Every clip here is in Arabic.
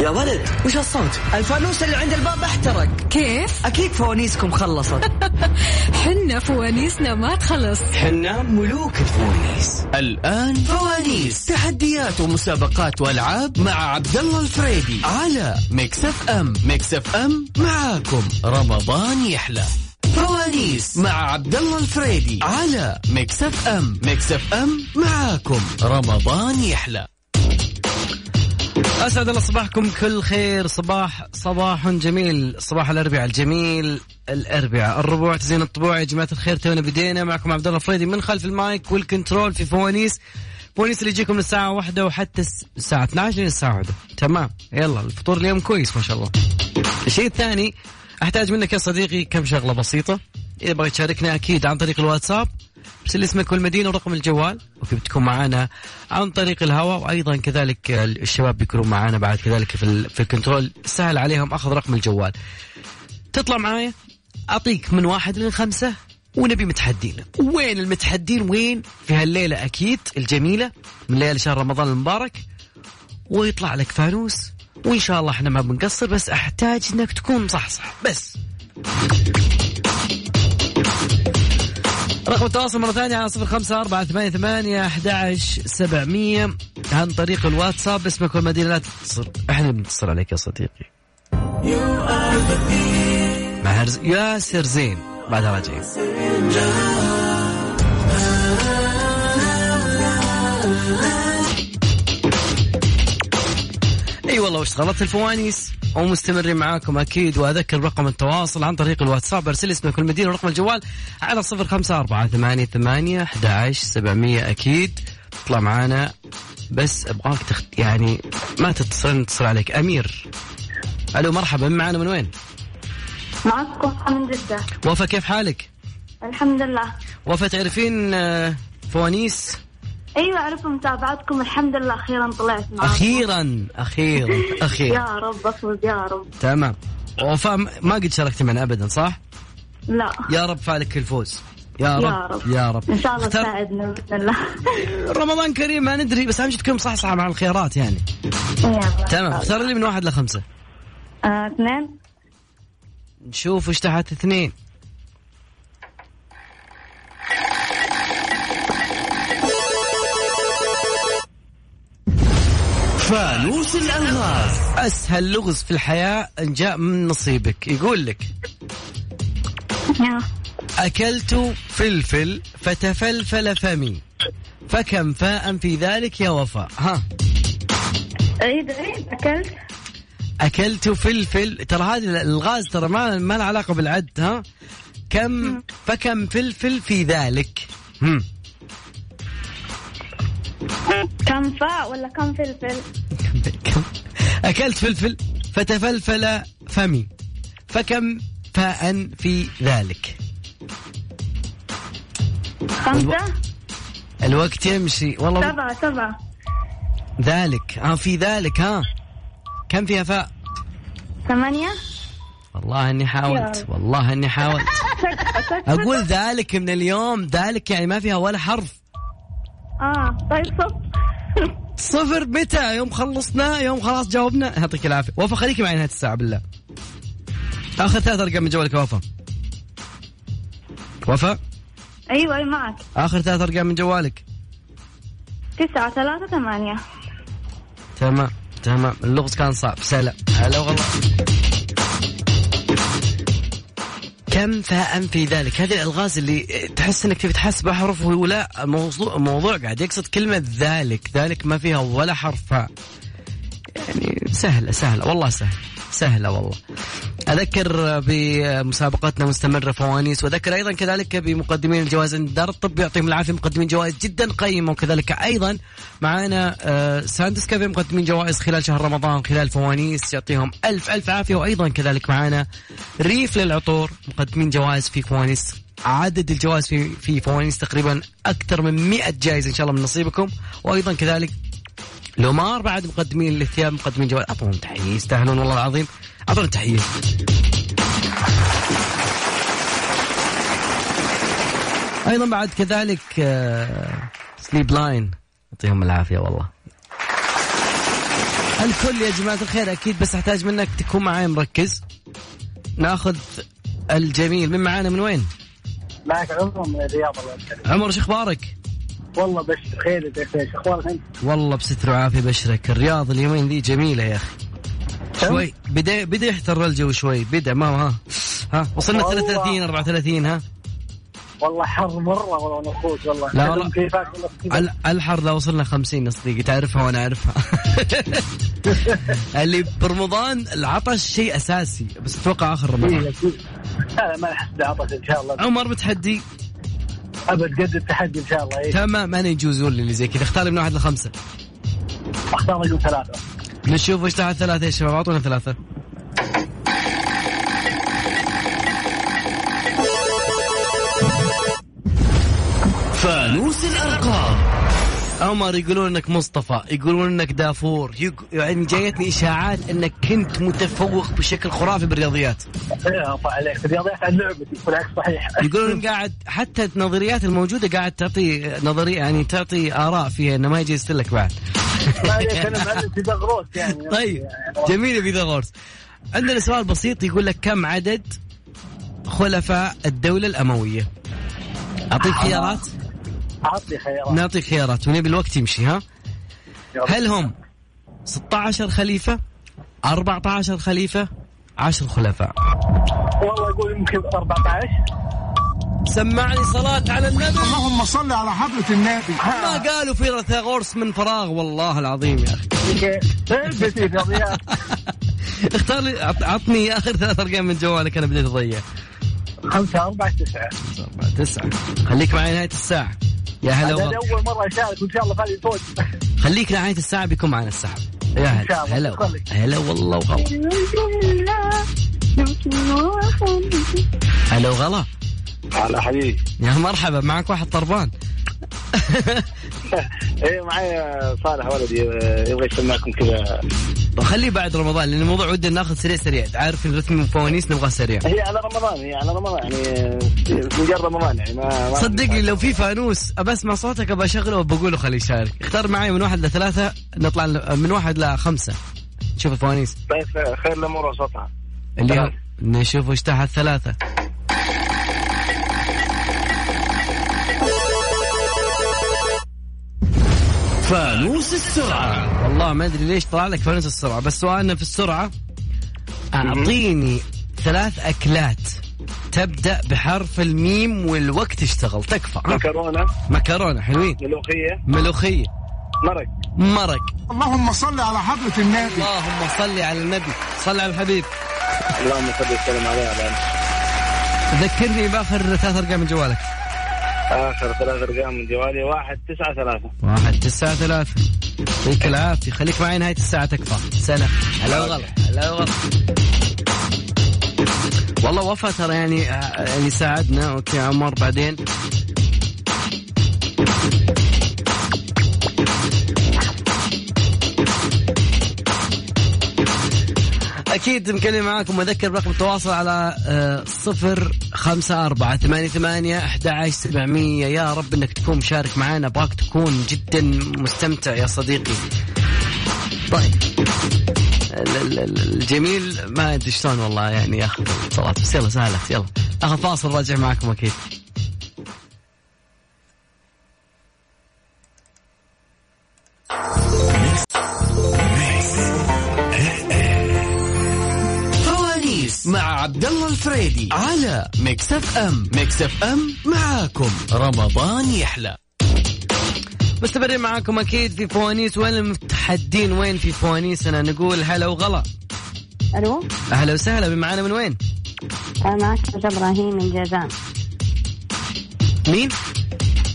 يا ولد وش الصوت؟ الفانوس اللي عند الباب احترق. كيف؟ أكيد فوانيسكم خلصت. حنا فوانيسنا ما تخلص. حنا ملوك الفوانيس. الآن فوانيس. تحديات ومسابقات وألعاب مع عبد الله الفريدي على Mix FM Mix FM معاكم. رمضان يحلى. فوانيس. مع عبد الله الفريدي على Mix FM Mix FM معاكم. رمضان يحلى. أسعد الله صباحكم. كل خير. صباح صباح جميل. صباح الأربعاء الجميل الأربعاء الربوع. تزين الطبوع يا جماعة الخير. تونا بدينا معكم عبد الله فريدي من خلف ال mic وال control في فوانيس. فوانيس اللي يجيكم من الساعة واحدة وحتى الساعة 12 للساعة واحدة. تمام. يلا الفطور اليوم كويس ما شاء الله. الشيء الثاني أحتاج منك يا صديقي كم شغلة بسيطة. إذا بغيت تشاركنا أكيد عن طريق الواتساب. ارسل اسمك والمدينة ورقم الجوال وكيف تكون معنا عن طريق الهواء وأيضا كذلك الشباب بيكونوا معنا بعد كذلك في في الكنترول. سهل عليهم أخذ رقم الجوال. تطلع معايا أعطيك من واحد لخمسة ونبي متحدين. وين المتحدين؟ وين؟ في هالليلة أكيد الجميلة من ليلة شهر رمضان المبارك. ويطلع لك فانوس وإن شاء الله إحنا ما بنقصر بس أحتاج إنك تكون صح صح بس. رقم التواصل مرة ثانية على صفر خمسة أربعة ثمانية ثمانية أحد سبعمية عن طريق الواتساب اسمك والمدينة لا تتصل إحنا بنتصل عليك يا صديقي مع هرز... ياسر زين بعدها راجعين والله وش غلط الفوانيس؟ ومستمرين معاكم أكيد وأذكر رقم التواصل عن طريق الواتساب أرسل اسمك والمدينة ورقم الجوال على صفر خمسة أربعة ثمانية ثمانية أحد عشر سبعمية. أكيد تطلع معانا بس أبغاك تخت... يعني ما تتصل نتصل عليك. أمير. ألو مرحبا. معنا من وين؟ معكم من جدة. وفا كيف حالك؟ الحمد لله. وفا تعرفين آه، فوانيس؟ أيوه اعرف متابعتكم. الحمد لله أخيرا طلعت معكم أخيرا أخيرا أخيرا. يا رب افوز يا رب. تمام. وفاء ما قد شاركت معنا ابدا صح؟ لا. يا رب فالك الفوز. يا رب يا رب. يا رب. إن شاء الله أختار- تساعدنا بإذن الله. رمضان كريم ما ندري بس أهم شيء تكون صح صح مع الخيارات يعني. تمام. اختار لي من واحد لخمسة. آه، اثنين. نشوف وش تحت اثنين. فانوس الألغاز أسهل لغز في الحياة إن جاء من نصيبك. يقول لك يا. أكلت فلفل فتفلفل فمي فكم فاء في ذلك يا وفاء؟ ها. عيد عيد أكلت. أكلت فلفل. ترى هذه الغاز ترى ما ما له علاقة بالعد ها. كم فكم فلفل في ذلك؟ هم. كم فاء ولا كم فلفل؟ كم؟ أكلت فلفل فتفلفل فمي. فكم فاء في ذلك؟ خمسة؟ الوقت يمشي. والله سبعة سبعة. ذلك. ها في ذلك ها. كم فيها فاء؟ ثمانية؟ والله إني حاولت. والله إني حاولت. أقول ذلك من اليوم. ذلك يعني ما فيها ولا حرف. آه طيب صف. صفر متى؟ يوم خلصنا يوم خلاص جاوبنا. يعطيك العافية. وفا خليكي معي نهاية الساعة بالله. آخر ثلاث أرقام من جوالك يا وفا. وفا؟ أيوه اي معك. آخر ثلاث أرقام من جوالك. تسعة ثلاثة ثمانية. تمام تمام. اللغز كان صعب. سلام. هلا والله. كم فاء في ذلك؟ هذه الألغاز اللي تحس إنك تبي تحسب احرف ولا الموضوع الموضوع قاعد يقصد كلمة ذلك. ذلك ما فيها ولا حرف يعني سهله سهلة. والله سهله سهلة والله. أذكر بمسابقتنا مستمرة فوانيس وأذكر أيضا كذلك بمقدمين الجوائز دار الطب يعطيهم العافية مقدمين جوائز جدا قيمة وكذلك أيضا معنا آه، ساندس كافي مقدمين جوائز خلال شهر رمضان خلال فوانيس يعطيهم ألف ألف عافية وأيضا كذلك معنا ريف للعطور مقدمين جوائز في فوانيس عدد الجوائز في في فوانيس تقريبا أكثر من 100 جائزة إن شاء الله من نصيبكم وأيضا كذلك لومار بعد مقدمين الثياب مقدمين جوائز أعطوهم تحية يستاهلون والله العظيم. اعطونا تحيه أيضا بعد كذلك Sleep Line يعطيهم العافية والله. الكل يا جماعة الخير أكيد بس أحتاج منك تكون معاي مركز. ناخذ الجميل من معانا من وين؟ معك عمر من الرياض الله يسلمك عمر شو أخبارك؟ والله بس خير يا أخي أخبارك أنت؟ والله بستر وعافية بشرك. الرياض اليومين ذي جميلة يا أخي. شوي. بدا بدأ يحتر الجو شوي. بدأ ما ها. ها وصلنا والله. 33 34 ها. والله حر مرة والله نخوت والله. لا والله. الحر لو وصلنا 50 يا صديقي. تعرفها وأنا أعرفها. اللي برمضان العطش شيء أساسي بس أتوقع آخر رمضان. إيه، أكيد. لا ما نحس بعطش إن شاء الله. عمر بتحدي أبد قد التحدي إن شاء الله إيه. تمام أنا يجوزون لي زي كذا. اختار من واحد لخمسة. أختار رقم ثلاثة. نشوف إيش تحت ثلاثة يا شباب أعطونا ثلاثة. فانوس الأرقام. عمر يقولون إنك مصطفى يقولون إنك دافور يق... يعني جايتني إشاعات إنك كنت متفوق بشكل خرافي بالرياضيات. إيه، الله عليك. الرياضيات عن لعبتي بالعكس صحيح. يقولون قاعد حتى النظريات الموجودة قاعد تعطي نظريه يعني تعطي آراء فيها إنه ما يجي لك بعد. ما عليك أنا معلم في بغروت يعني. طيب جميل في ذا غورس عندنا سؤال بسيط يقول لك كم عدد خلفاء الدولة الأموية؟ أعطيك خيارات؟ اعطني خيارات. نعطيك خيارات ونبي الوقت يمشي ها. هل هم 16 خليفة 14 خليفة 10 خلفاء؟ والله أقول يمكن 14 سمعني صلاة على النبي. اللهم صل على حضرة النبي. ما قالوا في ثاغورس من فراغ والله العظيم يا أخي. اختار لي عط- عطني آخر ثلاث أرقام من جوالك أنا بديت أضيع. خمسة أربعة تسعة. أربعة تسعة. خليك معي نهاية الساعة. يا هلا والله أول مرة أشارك وإن شاء الله فادي فوز خليك نهاية الساعة بيكون معنا السحب يا هلا. هلا. هلا والله وغلا. هلا وغلا. هلا حبيبي. يا مرحبا معك واحد طربان. إيه معايا صالح ولدي آه، يبغى يسمعكم كذا. خليه بعد رمضان لأن الموضوع ودنا ناخذ سريع سريع. عارف الرتم الفوانيس نبغى سريع. هي على رمضان هي على رمضان يعني آه، مجرد رمضان يعني ما, ما صدقني لو في فانوس ابى اسمع صوتك ابى أشغله وبقوله خليه يشارك. اختار معي من واحد لثلاثة نطلع من واحد لخمسة. نشوف الفوانيس. طيب خير الأمور وسطها اليوم نشوف إيش تحت ثلاثة. فانوس السرعة. والله ما أدري ليش طلع لك فانوس السرعة بس سؤالنا في السرعة أعطيني ثلاث أكلات تبدأ بحرف الميم والوقت اشتغل. تكفى. ها. مكرونة. مكرونة حلوين. ملوخية. ملوخية. مرق. مرق. اللهم صل على حضرة النبي. اللهم صل على النبي. صل على الحبيب. اللهم صل وسلم عليه وعلى. ذكرني بآخر ثلاث أرقام من جوالك. آخر ثلاث أرقام من جوالي واحد تسعة ثلاثة. واحد تسعة ثلاثة. يعطيك العافية. خليك معي نهاية الساعة تكفى. سلام. هلا وغلا هلا وغلا والله وفا ترى يعني يعني ساعدنا. أوكي عمر بعدين. أكيد مكلم معاكم وأذكر برقم التواصل على آه، صفر خمسة أربعة ثمانية ثمانية أحد سبعمية. يا رب إنك تكون مشارك معنا أبغاك تكون جدا مستمتع يا صديقي. طيب. ال- ال- ال- الجميل ما أدري شلون والله يعني ياخذ الصلاة بس يلا سهلت يلا. اخذ فاصل راجع معكم أكيد. مع عبد الله الفريدي على Mix FM Mix FM معاكم. رمضان يحلى. مستمرين معاكم أكيد في فوانيس. وين المتحدين؟ وين في فوانيسنا؟ نقول هلا وغلا. ألو؟ أهلا وسهلا. معانا من وين؟ معك رجاء إبراهيم من جازان. مين؟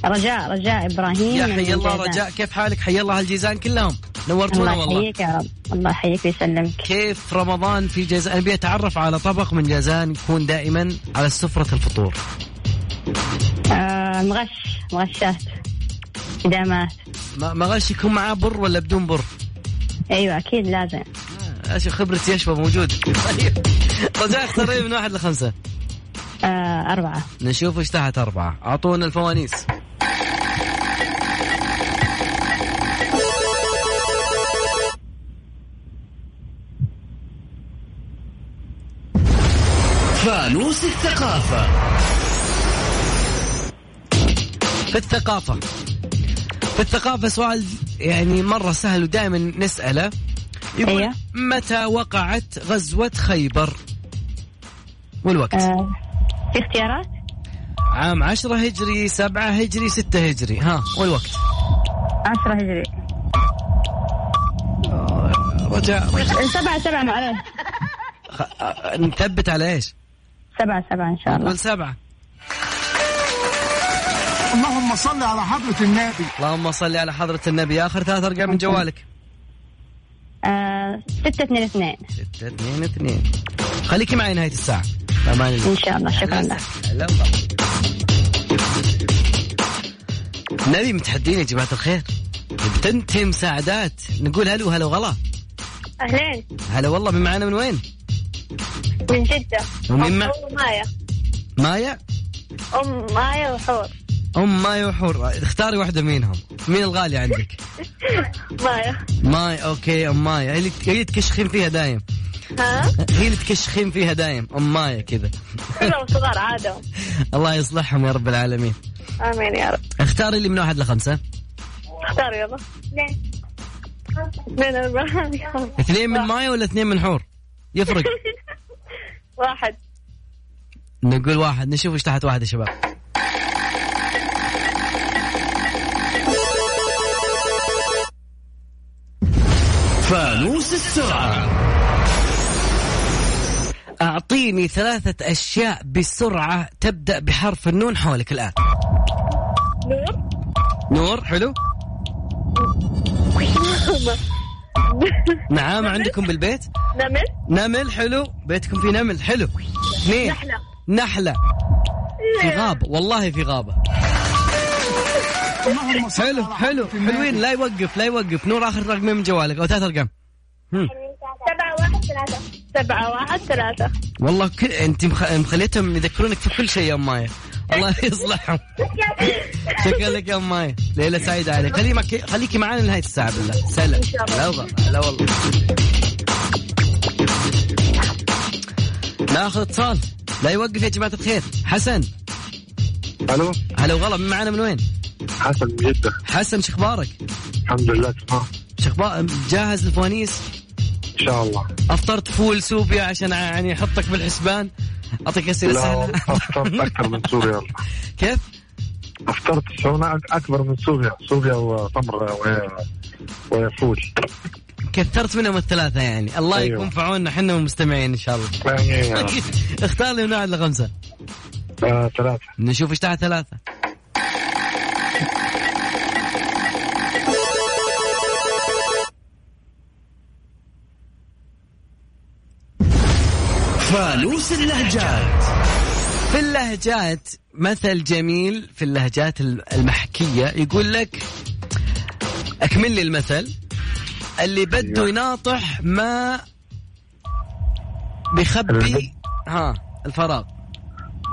رجاء رجاء إبراهيم يا حي الله. رجاء. كيف حالك؟ حي الله هالجيزان كلهم. نورتونا الله والله يحييك يا رب الله يحييك ويسلمك كيف رمضان في جازان؟ أنا ابي اتعرف على طبق من جازان يكون دائما على سفرة الفطور. آه مغش مغشات إدامات ما ما غش يكون معاه بر ولا بدون بر؟ أيوة أكيد لازم أشوف خبرة يشوى موجود. طيب رجاء اختاري من واحد لخمسة. آه أربعة نشوف إيش تحت أربعة، أعطونا الفوانيس. فانوس الثقافة. في الثقافة. في الثقافة سؤال يعني مرة سهل ودائما نسأله. يقول أيوه. متى وقعت غزوة خيبر؟ والوقت. آه، في اختيارات؟ عام عشرة هجري سبعة هجري ستة هجري. ها والوقت. عشرة هجري. رجع رجع. سبعة سبعة معلش. خ- آه، نثبت على إيش؟ سبعة سبعة إن شاء الله. نقول سبعة. اللهم صل على حضرة النبي. اللهم صل على حضرة النبي. آخر ثلاث أرقام من جوالك. آه، ستة اثنين اثنين. ستة اثنين اثنين. خليكي معي نهاية الساعة. أمان الله إن شاء الله. شكرا لك. هلا والله. نبي متحدين يا جماعة الخير. بتنتهي مساعدات نقول hello هلا وغلا أهلين. هلا والله من معانا من وين؟ من جدة أم مايا. مايا؟ أم مايا وحور. أم مايا وحور. اختاري واحدة منهم. مين الغالي عندك؟ مايا. ماي okay أم مايا. هي اللي تكشخين فيها دايم. ها؟ هي اللي تكشخين فيها دايم. أم مايا كذا. كلهم صغار عادة. الله يصلحهم يا رب العالمين. آمين يا رب. اختاري اللي من واحد لخمسة. اختار يلا. اثنين من مايا ولا اثنين من حور؟ يفرق. واحد. نقول واحد نشوف إيش تحت واحد يا شباب. فانوس السرعة. أعطيني ثلاثة أشياء بسرعة تبدأ بحرف النون حولك الآن. نور. نور. حلو. نعم عندكم بالبيت؟ نمل؟ نمل حلو. بيتكم في نمل حلو. اثنين نحلة. نحلة. في غابة والله في غابة. حلو حلو. حلوين لا يوقف لا يوقف. نور آخر رقمين من جوالك أو ثلاث أرقام. سبعة واحد ثلاثة. سبعة واحد ثلاثة. والله كل... أنت مخ... مخليتهم يذكرونك في كل شيء يا ام مايا الله يصلحهم. شكرا لك يا ام مايا ليله سعيدة عليك. خلي معك... خليكي معنا لنهاية الساعة بالله. سلام. لا والله لا والله. ناخذ اتصال. لا يوقف يا جماعة الخير. حسن. ألو؟ هلا وغلا من معنا من وين؟ حسن من جدة. حسن شخبارك الحمد لله تمام. شخبار جاهز للفوانيس إن شاء الله. أفطرت فول سوبيا عشان يعني أحطك بالحسبان؟ أعطيك أسئلة لا سهلة. أفطرت أكثر من سوريا كيف؟ أفطرت اكبر من سوريا سوريا وتمر وهي وهي فول كثرت منهم الثلاثة يعني. الله أيوة. يكون في عوننا إحنا والمستمعين إن شاء الله. يعني اختار لي من واحد لخمسة آه، ثلاثة. نشوف إيش تحت ثلاثة. فانوس اللهجات. في اللهجات مثل جميل في اللهجات المحكية يقول لك أكمل لي المثل. اللي بده أيوة. يناطح ما بيخبي ها الفراغ.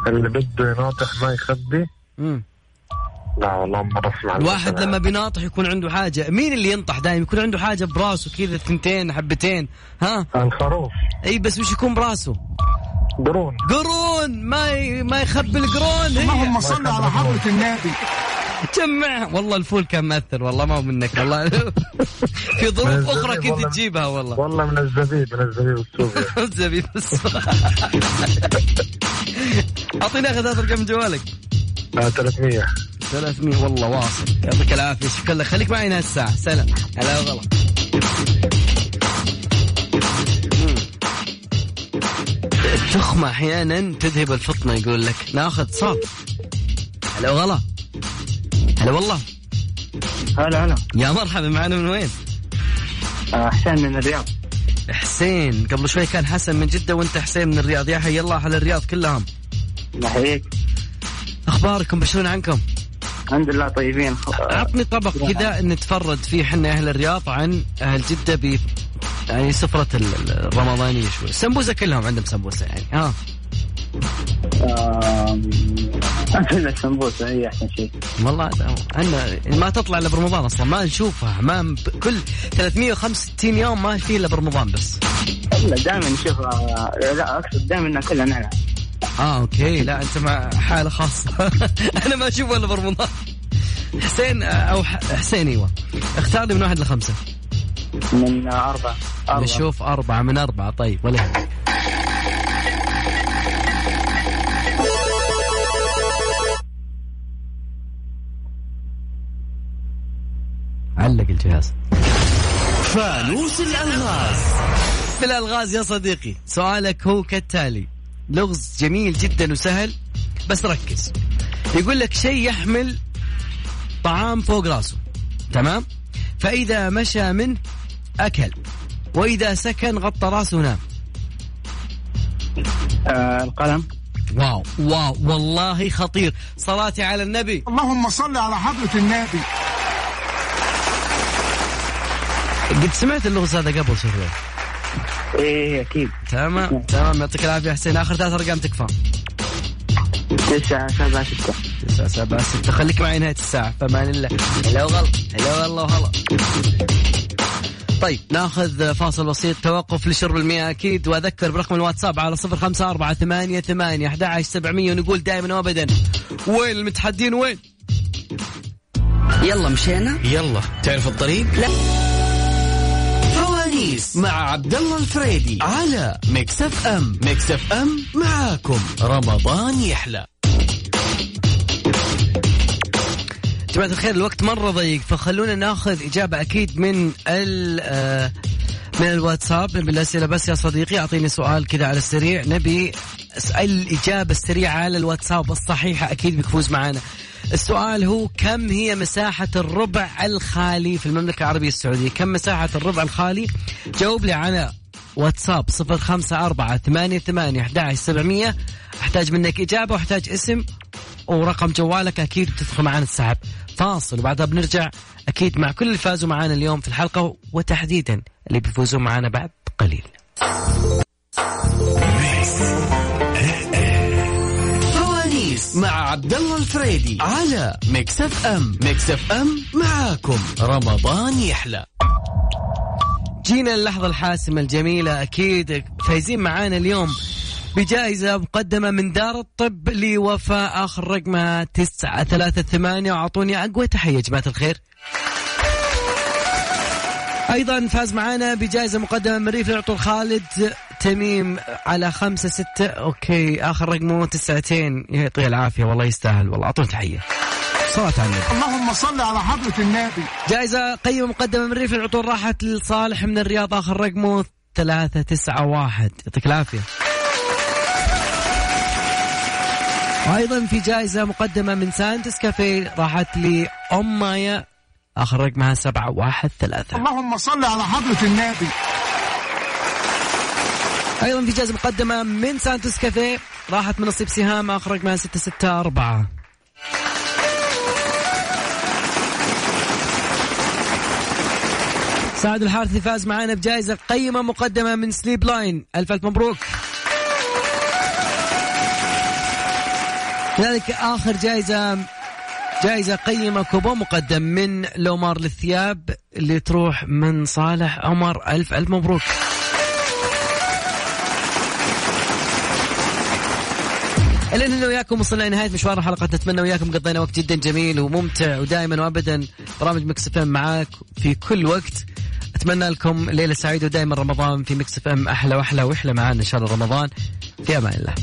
اللي بده يناطح ما يخبي. لا والله ما اسمع واحد لما بيناطح يكون عنده حاجة. مين اللي ينطح دائما يكون عنده حاجة براسه كذا ثنتين حبتين ها؟ الخروف. إي بس وش يكون براسه؟ قرون. قرون! ما ي... ما يخبي القرون اللهم صل على حضرة النبي. جمع والله الفول كان مأثر والله ما هو منك والله. في ظروف أخرى كنت. تجيبها والله. والله من الزبيب من الزبيب السوري الزبيب بس أعطيني اخذ هذا الرقم من جوالك. آه، 300 300 والله واصل. يعطيك العافية شكرا لك. خليك معي نهاية الساعة. سلام. هلا وغلا. التخمة أحيانا تذهب الفطنة يقول لك. ناخذ اتصال هلا وغلا. هلا والله. هلا هلا. يا مرحبا معنا من وين؟ آه، حسين من الرياض. حسين قبل شوي كان حسن من جدة وانت حسين من الرياض. يا حي الله أهل الرياض كلهم. نحييك أخباركم؟ بشرون عنكم؟ الحمد لله طيبين. عطني طبق كذا نتفرد فيه إحنا أهل الرياض عن أهل جدة ب يعني سفرة ال- ال- الرمضانية شوي. السمبوسة كلهم عندهم سمبوسة يعني ها. عندنا السمبوسه هي أحسن شيء. والله عندنا ما تطلع إلا برمضان أصلا ما نشوفها ما كل 365 يوم ما في إلا برمضان بس. لا دائما نشوف آه، لا أقصد دائما ناكلها نحن آه أوكي لا أنت مع حالة خاصة. أنا ما أشوف ولا برمضان. حسين أو ح- حسين أيوه. اختار لي من واحد لخمسة. من أربعة أربعة. نشوف أربعة من أربعة طيب ولا الجهاز فانوس الألغاز. في الألغاز يا صديقي سؤالك هو كالتالي. لغز جميل جدا وسهل بس ركز. يقول لك شيء يحمل طعام فوق راسه تمام؟ فإذا مشى منه أكل وإذا سكن غطى راسه ونام آه القلم. واو واو والله خطير. صلاتي على النبي. اللهم صل على حضرة النبي. قد سمعت اللغز هذا قبل شكله إيه أكيد. تمام تمام. يعطيك العافية حسين. آخر ثلاث أرقام تكفى. تسعة سبعة ستة. تسعة سبعة ستة. خليك معي نهاية الساعة. فمان الله. هلا وغلا. هلا والله وهلا طيب ناخذ فاصل بسيط. توقف لشرب المياه أكيد. وأذكر برقم الواتساب على صفر خمسة أربعة ثمانية ثمانية أحد عشر سبعمية ونقول دائما وابدا. وين المتحدين؟ وين؟ يلا مشينا. يلا. تعرف الطريق؟ لا. فوانيس مع عبد الله الفريدي على Mix FM. Mix FM معاكم. رمضان يحلى. جماعة الخير الوقت مرة ضيق فخلونا ناخذ إجابة أكيد من ال آه، من الواتساب. نبي الأسئلة بس يا صديقي أعطيني سؤال كذا على السريع. نبي الإجابة السريعة على الواتساب الصحيحة أكيد بيفوز معنا السؤال هو كم هي مساحة الربع الخالي في المملكة العربية السعودية؟ كم مساحة الربع الخالي؟ جاوب لي على واتساب صفر خمسة أربعة ثمانية ثمانية سبعمية. أحتاج منك إجابة وأحتاج اسم ورقم جوالك أكيد بتدخل معنا السحب. فاصل وبعدها بنرجع أكيد مع كل اللي فازوا معنا اليوم في الحلقة وتحديدا اللي بيفوزون معنا بعد قليل. مع عبد الله الفريدي على Mix FM. Mix FM معاكم. رمضان يحلى. جينا اللحظة الحاسمة الجميلة. أكيد فايزين معانا اليوم بجائزة مقدمة من دار الطب لوفاء آخر رقمها تسعة ثلاثة ثمانية. وأعطوني أقوى تحية جماعة الخير. أيضا فاز معانا بجائزة مقدمة من ريف العطور خالد. تميم على خمسة ستة. okay آخر رقمه تسعتين. يعطيه العافية والله يستاهل. والله أعطوه تحية. صلاة على النبي. اللهم صل على حضرة النبي. جائزة قيمة مقدمة من ريف العطور. راحت لصالح من الرياض. آخر رقمه ثلاثة تسعة واحد. يعطيك العافية. وأيضا في جائزة مقدمة من سانتوس كافيه راحت لام مايا آخر رقمها سبعة واحد ثلاثة. اللهم صل على حضرة النبي. أيضا في جائزه مقدمة من سانتوس كافيه. راحت من نصيب سهام آخر رقمها ستة ستة أربعة. سعد الحارثي فاز معنا بجائزة قيمة مقدمة من سليب لاين. ألف ألف مبروك. كذلك آخر جائزة جائزة قيمة كوبون مقدم من لومار للثياب اللي تروح من صالح عمر. ألف ألف مبروك. الحين أنا وياكم وصلنا لنهاية مشوار الحلقة نتمنى وياكم قضينا وقت جدا جميل وممتع ودائما وابدا. برامج مكس إف إم معاك في كل وقت. أتمنى لكم ليلة سعيدة ودائما رمضان في مكس إف إم. أحلى وأحلى وأحلى معانا إن شاء الله رمضان. في أمان الله.